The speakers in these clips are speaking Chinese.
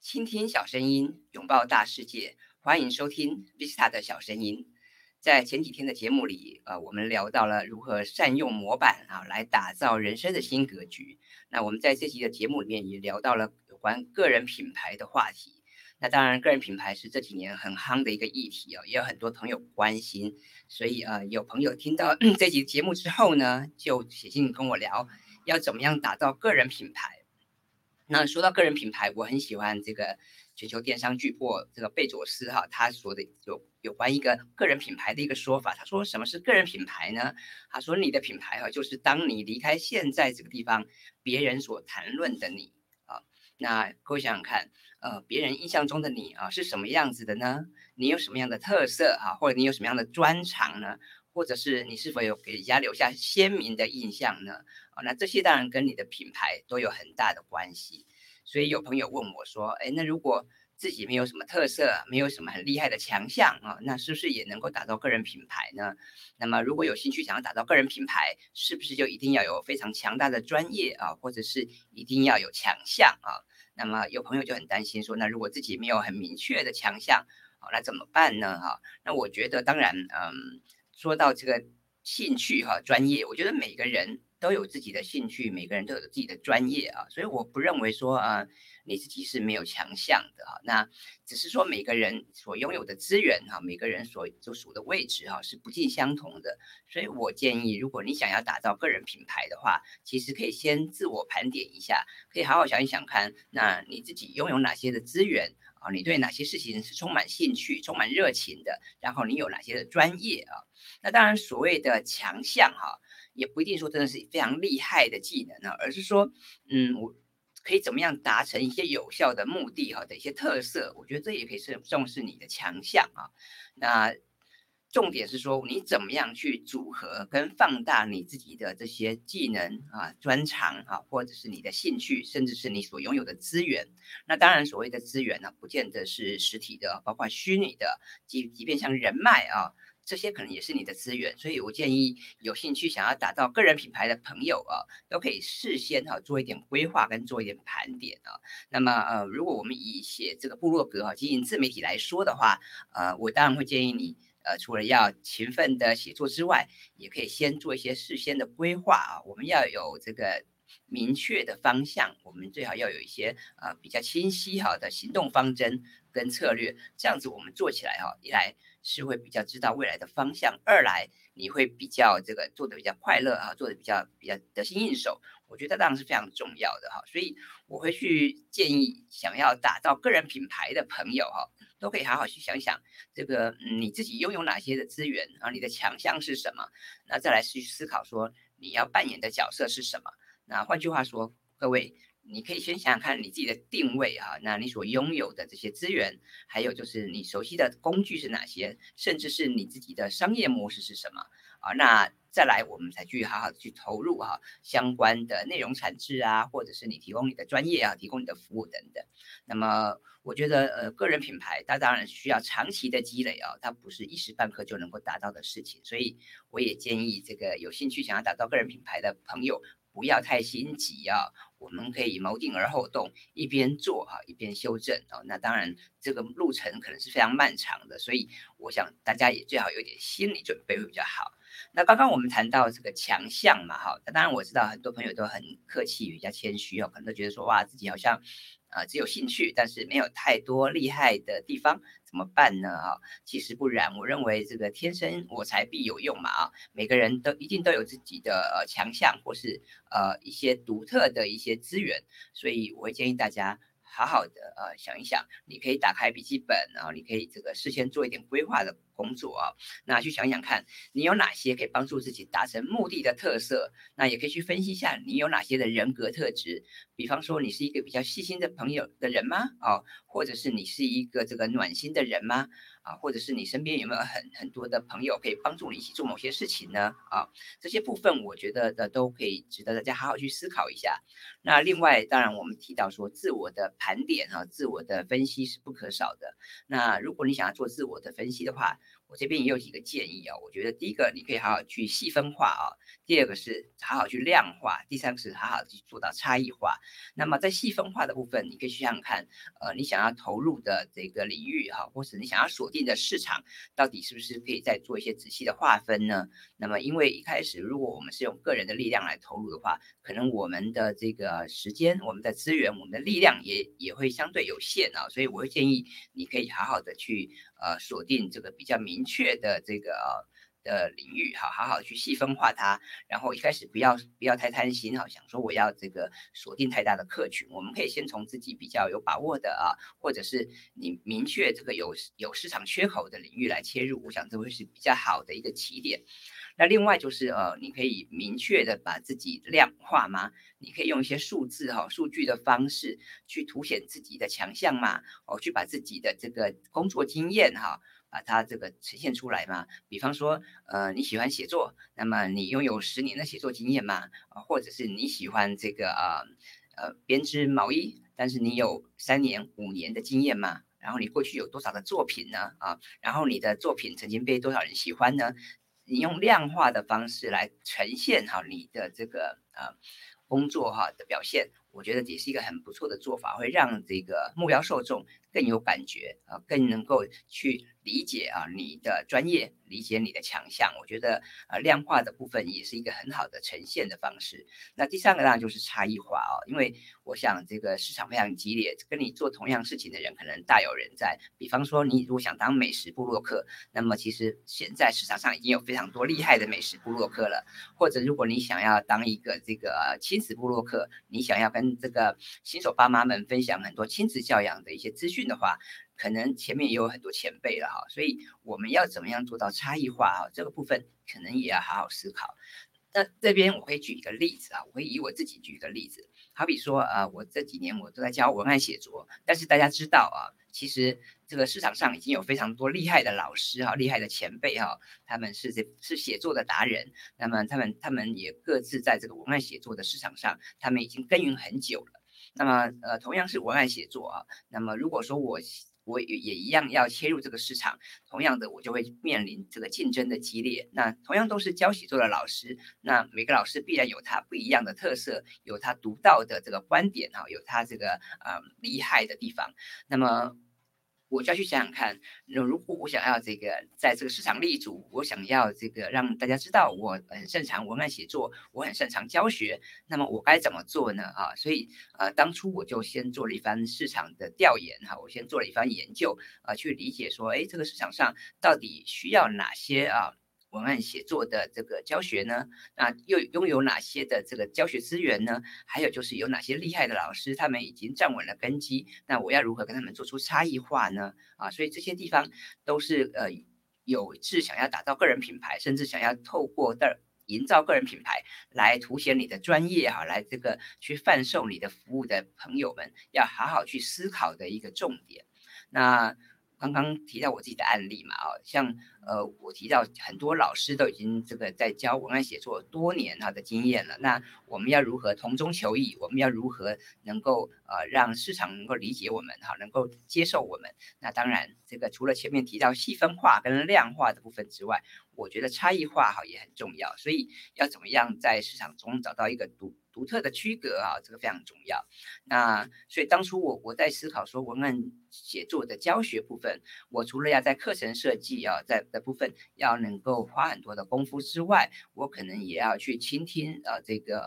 倾听小声音，拥抱大世界。欢迎收听 Vista 的小声音。在前几天的节目里，呃，我们聊到了如何善用模板啊，来打造人生的新格局。那我们在这集的节目里面也聊到了有关个人品牌的话题。那当然，个人品牌是这几年很夯的一个议题哦，也有很多朋友关心。所以呃，有朋友听到 这集节目之后呢，就写信跟我聊，要怎么样打造个人品牌。那说到个人品牌，我很喜欢这个全球电商巨擘这个贝佐斯哈，他说的有有关一个个人品牌的一个说法。他说什么是个人品牌呢？他说你的品牌哈，就是当你离开现在这个地方，别人所谈论的你啊。那各位想想看。呃，别人印象中的你啊是什么样子的呢？你有什么样的特色啊？或者你有什么样的专长呢？或者是你是否有给人家留下鲜明的印象呢？啊，那这些当然跟你的品牌都有很大的关系。所以有朋友问我说，哎，那如果自己没有什么特色，没有什么很厉害的强项啊，那是不是也能够打造个人品牌呢？那么如果有兴趣想要打造个人品牌，是不是就一定要有非常强大的专业啊，或者是一定要有强项啊？那么有朋友就很担心说，那如果自己没有很明确的强项，好，那怎么办呢？哈，那我觉得当然，嗯，说到这个兴趣哈，专业，我觉得每个人都有自己的兴趣，每个人都有自己的专业啊，所以我不认为说啊。你自己是没有强项的哈，那只是说每个人所拥有的资源哈，每个人所所属的位置哈是不尽相同的，所以我建议，如果你想要打造个人品牌的话，其实可以先自我盘点一下，可以好好想一想看，那你自己拥有哪些的资源啊？你对哪些事情是充满兴趣、充满热情的？然后你有哪些的专业啊？那当然，所谓的强项哈，也不一定说真的是非常厉害的技能啊，而是说，嗯，我。可以怎么样达成一些有效的目的哈的一些特色，我觉得这也可以是重视你的强项啊。那重点是说你怎么样去组合跟放大你自己的这些技能啊、专长啊，或者是你的兴趣，甚至是你所拥有的资源。那当然，所谓的资源呢，不见得是实体的，包括虚拟的，即即便像人脉啊。这些可能也是你的资源，所以我建议有兴趣想要打造个人品牌的朋友啊，都可以事先哈做一点规划跟做一点盘点啊。那么呃，如果我们以写这个部落格哈经营自媒体来说的话，呃，我当然会建议你呃，除了要勤奋的写作之外，也可以先做一些事先的规划啊。我们要有这个明确的方向，我们最好要有一些呃比较清晰好的行动方针跟策略，这样子我们做起来哈，一来。是会比较知道未来的方向，二来你会比较这个做的比较快乐啊，做的比较比较得心应手，我觉得当然是非常重要的哈，所以我会去建议想要打造个人品牌的朋友哈，都可以好好去想想这个你自己拥有哪些的资源啊，你的强项是什么，那再来去思考说你要扮演的角色是什么，那换句话说，各位。你可以先想想看你自己的定位啊，那你所拥有的这些资源，还有就是你熟悉的工具是哪些，甚至是你自己的商业模式是什么啊？那再来我们才去好好的去投入哈、啊、相关的内容产制啊，或者是你提供你的专业啊，提供你的服务等等。那么我觉得呃，个人品牌它当然需要长期的积累啊，它不是一时半刻就能够达到的事情。所以我也建议这个有兴趣想要打造个人品牌的朋友，不要太心急啊。我们可以谋定而后动，一边做哈，一边修正啊。那当然，这个路程可能是非常漫长的，所以我想大家也最好有点心理准备会比较好。那刚刚我们谈到这个强项嘛，哈，那当然我知道很多朋友都很客气，比较谦虚哦，可能都觉得说哇，自己好像。呃，只有兴趣，但是没有太多厉害的地方，怎么办呢？啊，其实不然，我认为这个天生我材必有用嘛啊，每个人都一定都有自己的呃强项，或是呃一些独特的一些资源，所以我会建议大家。好好的呃想一想，你可以打开笔记本，然后你可以这个事先做一点规划的工作啊，那去想想看你有哪些可以帮助自己达成目的的特色，那也可以去分析一下你有哪些的人格特质，比方说你是一个比较细心的朋友的人吗？哦，或者是你是一个这个暖心的人吗？或者是你身边有没有很很多的朋友可以帮助你一起做某些事情呢？啊，这些部分我觉得的都可以值得大家好好去思考一下。那另外，当然我们提到说自我的盘点哈，自我的分析是不可少的。那如果你想要做自我的分析的话，我这边也有几个建议啊。我觉得第一个，你可以好好去细分化啊；第二个是好好去量化；第三个是好好去做到差异化。那么在细分化的部分，你可以想想看，呃，你想要投入的这个领域哈，或是你想要锁定的市场，到底是不是可以再做一些仔细的划分呢？那么因为一开始如果我们是用个人的力量来投入的话，可能我们的这个时间、我们的资源、我们的力量也也会相对有限啊，所以我会建议你可以好好的去。呃，锁定这个比较明确的这个的领域，好好好去细分化它。然后一开始不要不要太贪心哈，想说我要这个锁定太大的客群。我们可以先从自己比较有把握的啊，或者是你明确这个有有市场缺口的领域来切入。我想这会是比较好的一个起点。那另外就是呃，你可以明确的把自己量化吗？你可以用一些数字哈、数据的方式去凸显自己的强项嘛？哦，去把自己的这个工作经验哈，把它这个呈现出来嘛？比方说，呃，你喜欢写作，那么你拥有十年的写作经验吗？啊，或者是你喜欢这个啊呃编织毛衣，但是你有三年、五年的经验吗？然后你过去有多少的作品呢？啊，然后你的作品曾经被多少人喜欢呢？你用量化的方式来呈现哈你的这个呃工作哈的表现，我觉得也是一个很不错的做法，会让这个目标受众更有感觉啊，更能够去理解啊你的专业。理解你的强项，我觉得呃量化的部分也是一个很好的呈现的方式。那第三个当然就是差异化哦，因为我想这个市场非常激烈，跟你做同样事情的人可能大有人在。比方说，你如果想当美食部落客，那么其实现在市场上已经有非常多厉害的美食部落客了。或者如果你想要当一个这个亲子部落客，你想要跟跟这个新手爸妈们分享很多亲子教养的一些资讯的话。可能前面也有很多前辈了哈，所以我们要怎么样做到差异化啊？这个部分可能也要好好思考。那这边我会举一个例子啊，我会以我自己举一个例子，好比说啊，我这几年我都在教文案写作，但是大家知道啊，其实这个市场上已经有非常多厉害的老师哈，厉害的前辈哈，他们是这是写作的达人，那么他们他们也各自在这个文案写作的市场上，他们已经耕耘很久了。那么呃，同样是文案写作啊，那么如果说我我也也一样要切入这个市场，同样的我就会面临这个竞争的激烈。那同样都是教写作的老师，那每个老师必然有他不一样的特色，有他独到的这个观点哈，有他这个呃厉害的地方。那么。我就要去想想看，那如果我想要这个在这个市场立足，我想要这个让大家知道我很擅长文案写作，我很擅长教学，那么我该怎么做呢？啊，所以呃，当初我就先做了一番市场的调研哈，我先做了一番研究啊，去理解说，哎，这个市场上到底需要哪些啊？文案写作的这个教学呢，那又拥有哪些的这个教学资源呢？还有就是有哪些厉害的老师，他们已经站稳了根基，那我要如何跟他们做出差异化呢？啊，所以这些地方都是呃有志想要打造个人品牌，甚至想要透过的营造个人品牌来凸显你的专业哈，来这个去贩售你的服务的朋友们，要好好去思考的一个重点。那。刚刚提到我自己的案例嘛，啊，像呃，我提到很多老师都已经这个在教文案写作多年他的经验了。那我们要如何从中求异？我们要如何能够呃让市场能够理解我们哈，能够接受我们？那当然，这个除了前面提到细分化跟量化的部分之外，我觉得差异化哈也很重要。所以要怎么样在市场中找到一个独独特的区隔啊，这个非常重要。那所以当初我我在思考说文案写作的教学部分，我除了要在课程设计啊，在的部分要能够花很多的功夫之外，我可能也要去倾听啊这个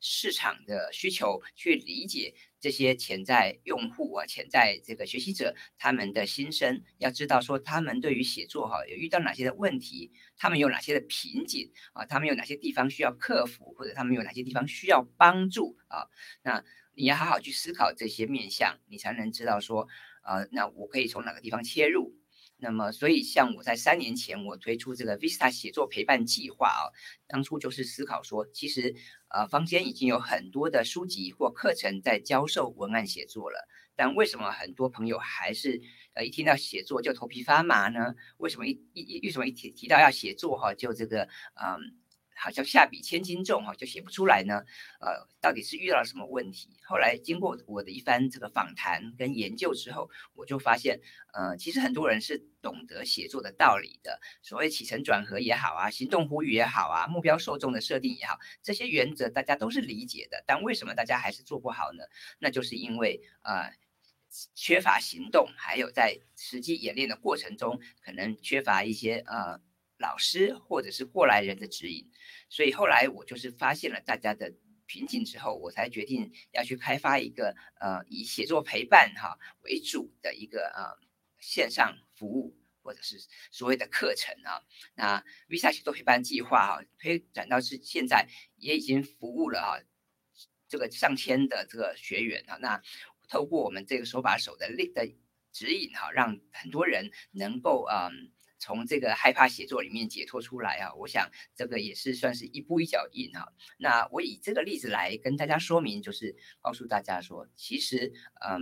市场的需求，去理解。这些潜在用户啊，潜在这个学习者，他们的心声，要知道说他们对于写作哈有遇到哪些的问题，他们有哪些的瓶颈啊，他们有哪些地方需要克服，或者他们有哪些地方需要帮助啊？那你要好好去思考这些面向，你才能知道说，呃，那我可以从哪个地方切入。那么，所以像我在三年前，我推出这个 Vista 写作陪伴计划啊，当初就是思考说，其实呃，坊间已经有很多的书籍或课程在教授文案写作了，但为什么很多朋友还是呃一听到写作就头皮发麻呢？为什么一一为什么一提提到要写作哈，就这个嗯好像下笔千斤重哈，就写不出来呢？呃，到底是遇到了什么问题？后来经过我的一番这个访谈跟研究之后，我就发现，呃，其实很多人是懂得写作的道理的。所谓起承转合也好啊，行动呼吁也好啊，目标受众的设定也好，这些原则大家都是理解的。但为什么大家还是做不好呢？那就是因为呃缺乏行动，还有在实际演练的过程中，可能缺乏一些呃。老师或者是过来人的指引，所以后来我就是发现了大家的瓶颈之后，我才决定要去开发一个呃以写作陪伴哈为主的一个呃线上服务或者是所谓的课程啊。那 Visa 写作陪伴计划哈推展到是现在也已经服务了哈这个上千的这个学员啊。那透过我们这个手把手的力的指引哈，让很多人能够嗯。从这个害怕写作里面解脱出来啊，我想这个也是算是一步一脚印哈。那我以这个例子来跟大家说明，就是告诉大家说，其实嗯，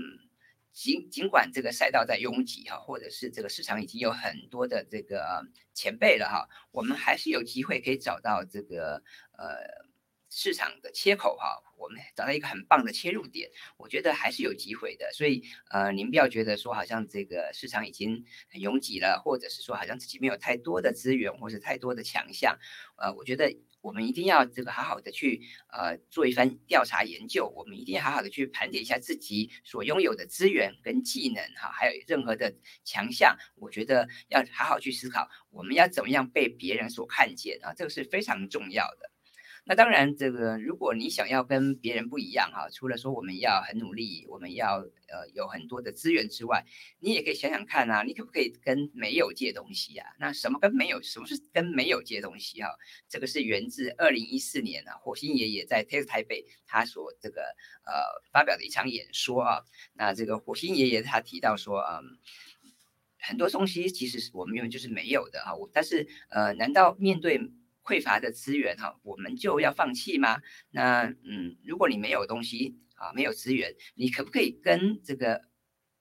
尽尽管这个赛道在拥挤哈，或者是这个市场已经有很多的这个前辈了哈，我们还是有机会可以找到这个呃。市场的切口哈，我们找到一个很棒的切入点，我觉得还是有机会的。所以呃，您不要觉得说好像这个市场已经很拥挤了，或者是说好像自己没有太多的资源或者太多的强项。呃，我觉得我们一定要这个好好的去呃做一番调查研究，我们一定要好好的去盘点一下自己所拥有的资源跟技能哈，还有任何的强项。我觉得要好好去思考，我们要怎么样被别人所看见啊，这个是非常重要的。那当然，这个如果你想要跟别人不一样哈，除了说我们要很努力，我们要呃有很多的资源之外，你也可以想想看啊，你可不可以跟没有借东西呀？那什么跟没有？什么是跟没有借东西哈？这个是源自二零一四年啊，火星爷爷在 TED 台北他所这个呃发表的一场演说啊。那这个火星爷爷他提到说，嗯，很多东西其实是我们原本就是没有的啊。我，但是呃，难道面对匮乏的资源哈，我们就要放弃吗？那嗯，如果你没有东西啊，没有资源，你可不可以跟这个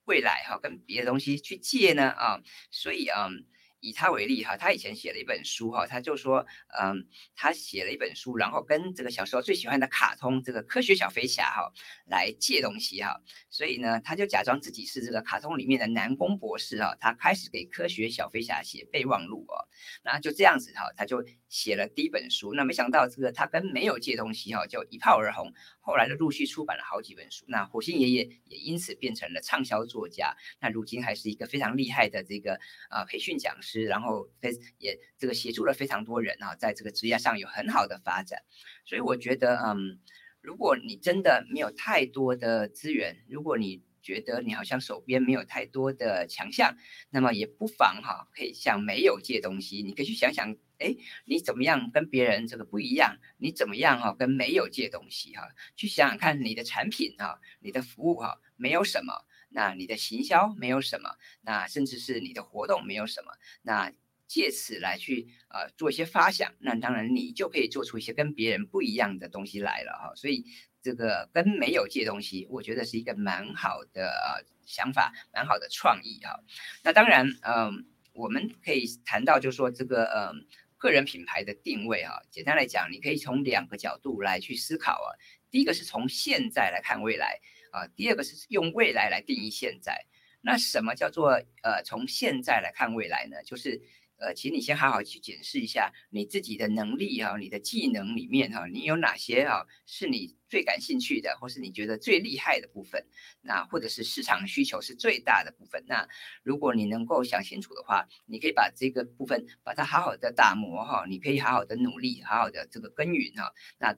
未来哈，跟别的东西去借呢？啊，所以嗯。以他为例哈，他以前写了一本书哈，他就说，嗯，他写了一本书，然后跟这个小时候最喜欢的卡通这个科学小飞侠哈来借东西哈，所以呢，他就假装自己是这个卡通里面的南宫博士哈，他开始给科学小飞侠写备忘录哦，那就这样子哈，他就写了第一本书，那没想到这个他跟没有借东西哈，就一炮而红。后来就陆续出版了好几本书，那火星爷爷也因此变成了畅销作家。那如今还是一个非常厉害的这个、呃、培训讲师，然后非也这个协助了非常多人啊，在这个职业上有很好的发展。所以我觉得，嗯，如果你真的没有太多的资源，如果你觉得你好像手边没有太多的强项，那么也不妨哈，可以向没有借东西。你可以去想想。哎，你怎么样跟别人这个不一样？你怎么样哈？跟没有借东西哈？去想想看，你的产品哈，你的服务哈，没有什么，那你的行销没有什么，那甚至是你的活动没有什么，那借此来去呃做一些发想，那当然你就可以做出一些跟别人不一样的东西来了哈。所以这个跟没有借东西，我觉得是一个蛮好的呃想法，蛮好的创意哈。那当然，嗯、我们可以谈到就是说这个嗯。个人品牌的定位啊，简单来讲，你可以从两个角度来去思考啊。第一个是从现在来看未来啊，第二个是用未来来定义现在。那什么叫做呃从现在来看未来呢？就是。呃，请你先好好去检视一下你自己的能力哈，你的技能里面哈，你有哪些哈是你最感兴趣的，或是你觉得最厉害的部分，那或者是市场需求是最大的部分。那如果你能够想清楚的话，你可以把这个部分把它好好的打磨哈，你可以好好的努力，好好的这个耕耘哈。那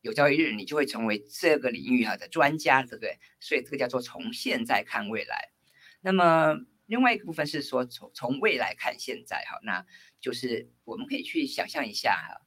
有朝一日你就会成为这个领域哈的专家，对不对？所以这个叫做从现在看未来。那么。另外一个部分是说，从从未来看现在哈，那就是我们可以去想象一下哈，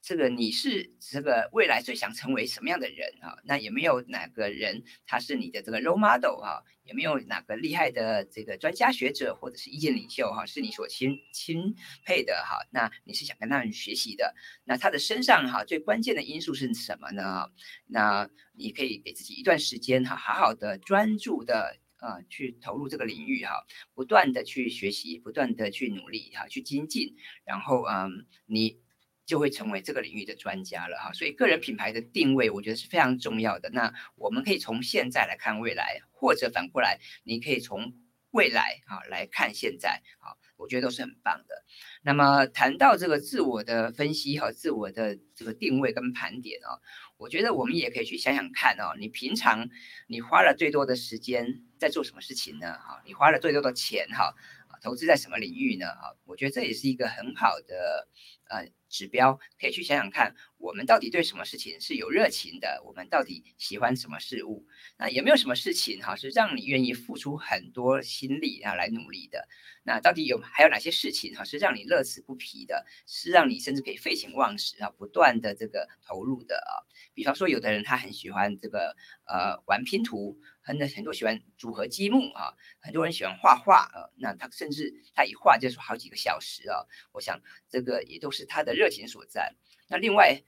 这个你是这个未来最想成为什么样的人啊？那有没有哪个人他是你的这个 role model 哈？有没有哪个厉害的这个专家学者或者是意见领袖哈，是你所钦钦佩的哈？那你是想跟他们学习的？那他的身上哈最关键的因素是什么呢？那你可以给自己一段时间哈，好好的专注的。啊，去投入这个领域哈，不断的去学习，不断的去努力哈，去精进。然后嗯，你就会成为这个领域的专家了哈。所以个人品牌的定位，我觉得是非常重要的。那我们可以从现在来看未来，或者反过来，你可以从未来啊来看现在啊，我觉得都是很棒的。那么谈到这个自我的分析和自我的这个定位跟盘点啊，我觉得我们也可以去想想看哦，你平常你花了最多的时间在做什么事情呢？哈，你花了最多的钱哈，投资在什么领域呢？啊，我觉得这也是一个很好的呃。指标可以去想想看，我们到底对什么事情是有热情的？我们到底喜欢什么事物？那有没有什么事情哈是让你愿意付出很多心力啊来努力的？那到底有还有哪些事情哈是让你乐此不疲的？是让你甚至可以废寝忘食啊不断的这个投入的啊？比方说，有的人他很喜欢这个呃玩拼图，很很多喜欢组合积木啊，很多人喜欢画画啊，那他甚至他一画就是好几个小时啊。我想这个也都是他的。热情所在。那另外，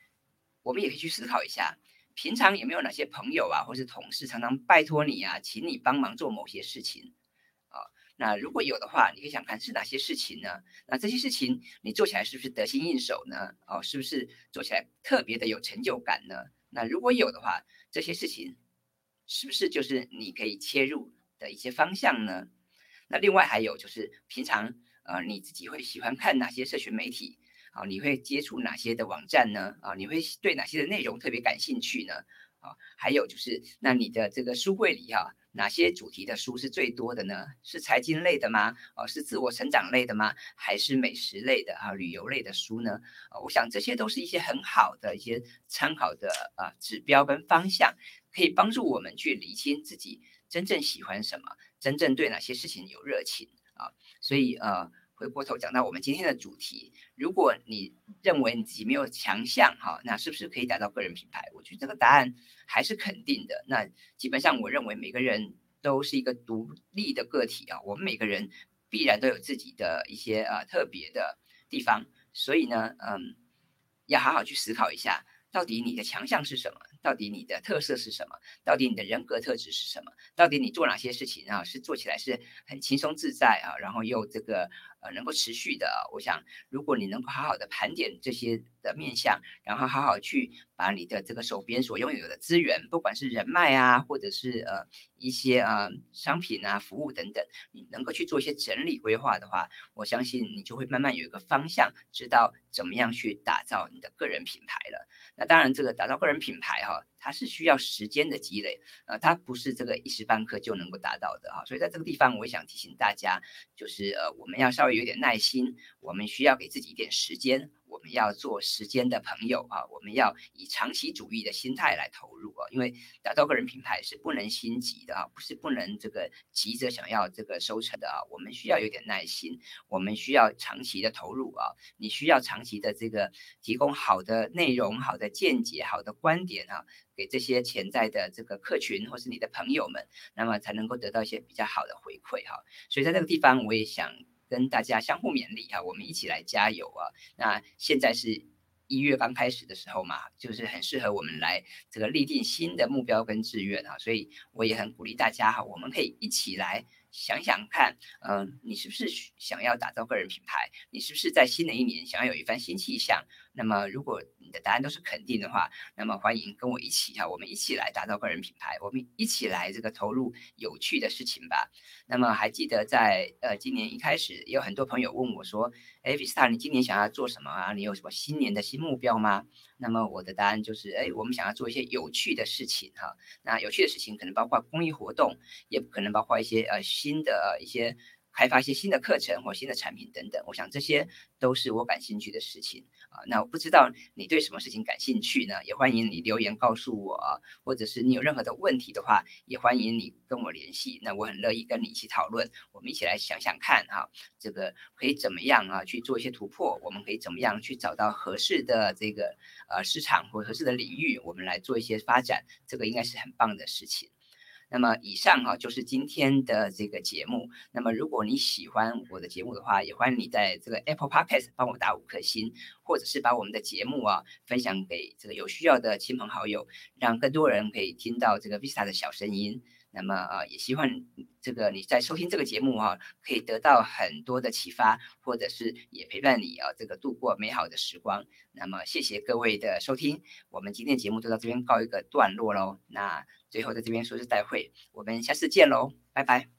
我们也可以去思考一下，平常有没有哪些朋友啊，或是同事常常拜托你啊，请你帮忙做某些事情啊？那如果有的话，你可以想看是哪些事情呢？那这些事情你做起来是不是得心应手呢？哦，是不是做起来特别的有成就感呢？那如果有的话，这些事情是不是就是你可以切入的一些方向呢？那另外还有就是平常呃你自己会喜欢看哪些社群媒体？啊，你会接触哪些的网站呢？啊，你会对哪些的内容特别感兴趣呢？还有就是，那你的这个书柜里哈，哪些主题的书是最多的呢？是财经类的吗？哦，是自我成长类的吗？还是美食类的啊，旅游类的书呢？啊，我想这些都是一些很好的一些参考的啊指标跟方向，可以帮助我们去理清自己真正喜欢什么，真正对哪些事情有热情啊。所以呃。回过头讲到我们今天的主题，如果你认为你自己没有强项哈，那是不是可以打造个人品牌？我觉得这个答案还是肯定的。那基本上我认为每个人都是一个独立的个体啊，我们每个人必然都有自己的一些呃特别的地方，所以呢，嗯，要好好去思考一下，到底你的强项是什么？到底你的特色是什么？到底你的人格特质是什么？到底你做哪些事情啊，是做起来是很轻松自在啊，然后又这个呃能够持续的？我想，如果你能够好好的盘点这些的面向，然后好好去把你的这个手边所拥有的资源，不管是人脉啊，或者是呃一些呃商品啊、服务等等，你能够去做一些整理规划的话，我相信你就会慢慢有一个方向，知道怎么样去打造你的个人品牌了。那当然，这个打造个人品牌哈，它是需要时间的积累，呃，它不是这个一时半刻就能够达到的啊。所以在这个地方，我想提醒大家，就是呃，我们要稍微有点耐心，我们需要给自己一点时间。我们要做时间的朋友啊，我们要以长期主义的心态来投入啊，因为打造个人品牌是不能心急的啊，不是不能这个急着想要这个收成的啊，我们需要有点耐心，我们需要长期的投入啊，你需要长期的这个提供好的内容、好的见解、好的观点啊，给这些潜在的这个客群或是你的朋友们，那么才能够得到一些比较好的回馈哈。所以在这个地方，我也想。跟大家相互勉励啊，我们一起来加油啊！那现在是一月刚开始的时候嘛，就是很适合我们来这个立定新的目标跟志愿啊，所以我也很鼓励大家哈，我们可以一起来。想想看，嗯、你是不是想要打造个人品牌？你是不是在新的一年想要有一番新气象？那么，如果你的答案都是肯定的话，那么欢迎跟我一起哈，我们一起来打造个人品牌，我们一起来这个投入有趣的事情吧。那么，还记得在呃今年一开始，也有很多朋友问我说：“哎，Vista，你今年想要做什么啊？你有什么新年的新目标吗？”那么我的答案就是：哎，我们想要做一些有趣的事情哈。那有趣的事情可能包括公益活动，也可能包括一些呃。新的一些开发一些新的课程或新的产品等等，我想这些都是我感兴趣的事情啊。那我不知道你对什么事情感兴趣呢？也欢迎你留言告诉我，或者是你有任何的问题的话，也欢迎你跟我联系。那我很乐意跟你一起讨论，我们一起来想想看哈，这个可以怎么样啊去做一些突破？我们可以怎么样去找到合适的这个呃市场或合适的领域，我们来做一些发展，这个应该是很棒的事情。那么以上啊，就是今天的这个节目。那么如果你喜欢我的节目的话，也欢迎你在这个 Apple Podcast 帮我打五颗星，或者是把我们的节目啊分享给这个有需要的亲朋好友，让更多人可以听到这个 Vista 的小声音。那么呃，也希望这个你在收听这个节目啊，可以得到很多的启发，或者是也陪伴你啊，这个度过美好的时光。那么谢谢各位的收听，我们今天节目就到这边告一个段落喽。那。最后在这边说是再会我们下次见喽拜拜。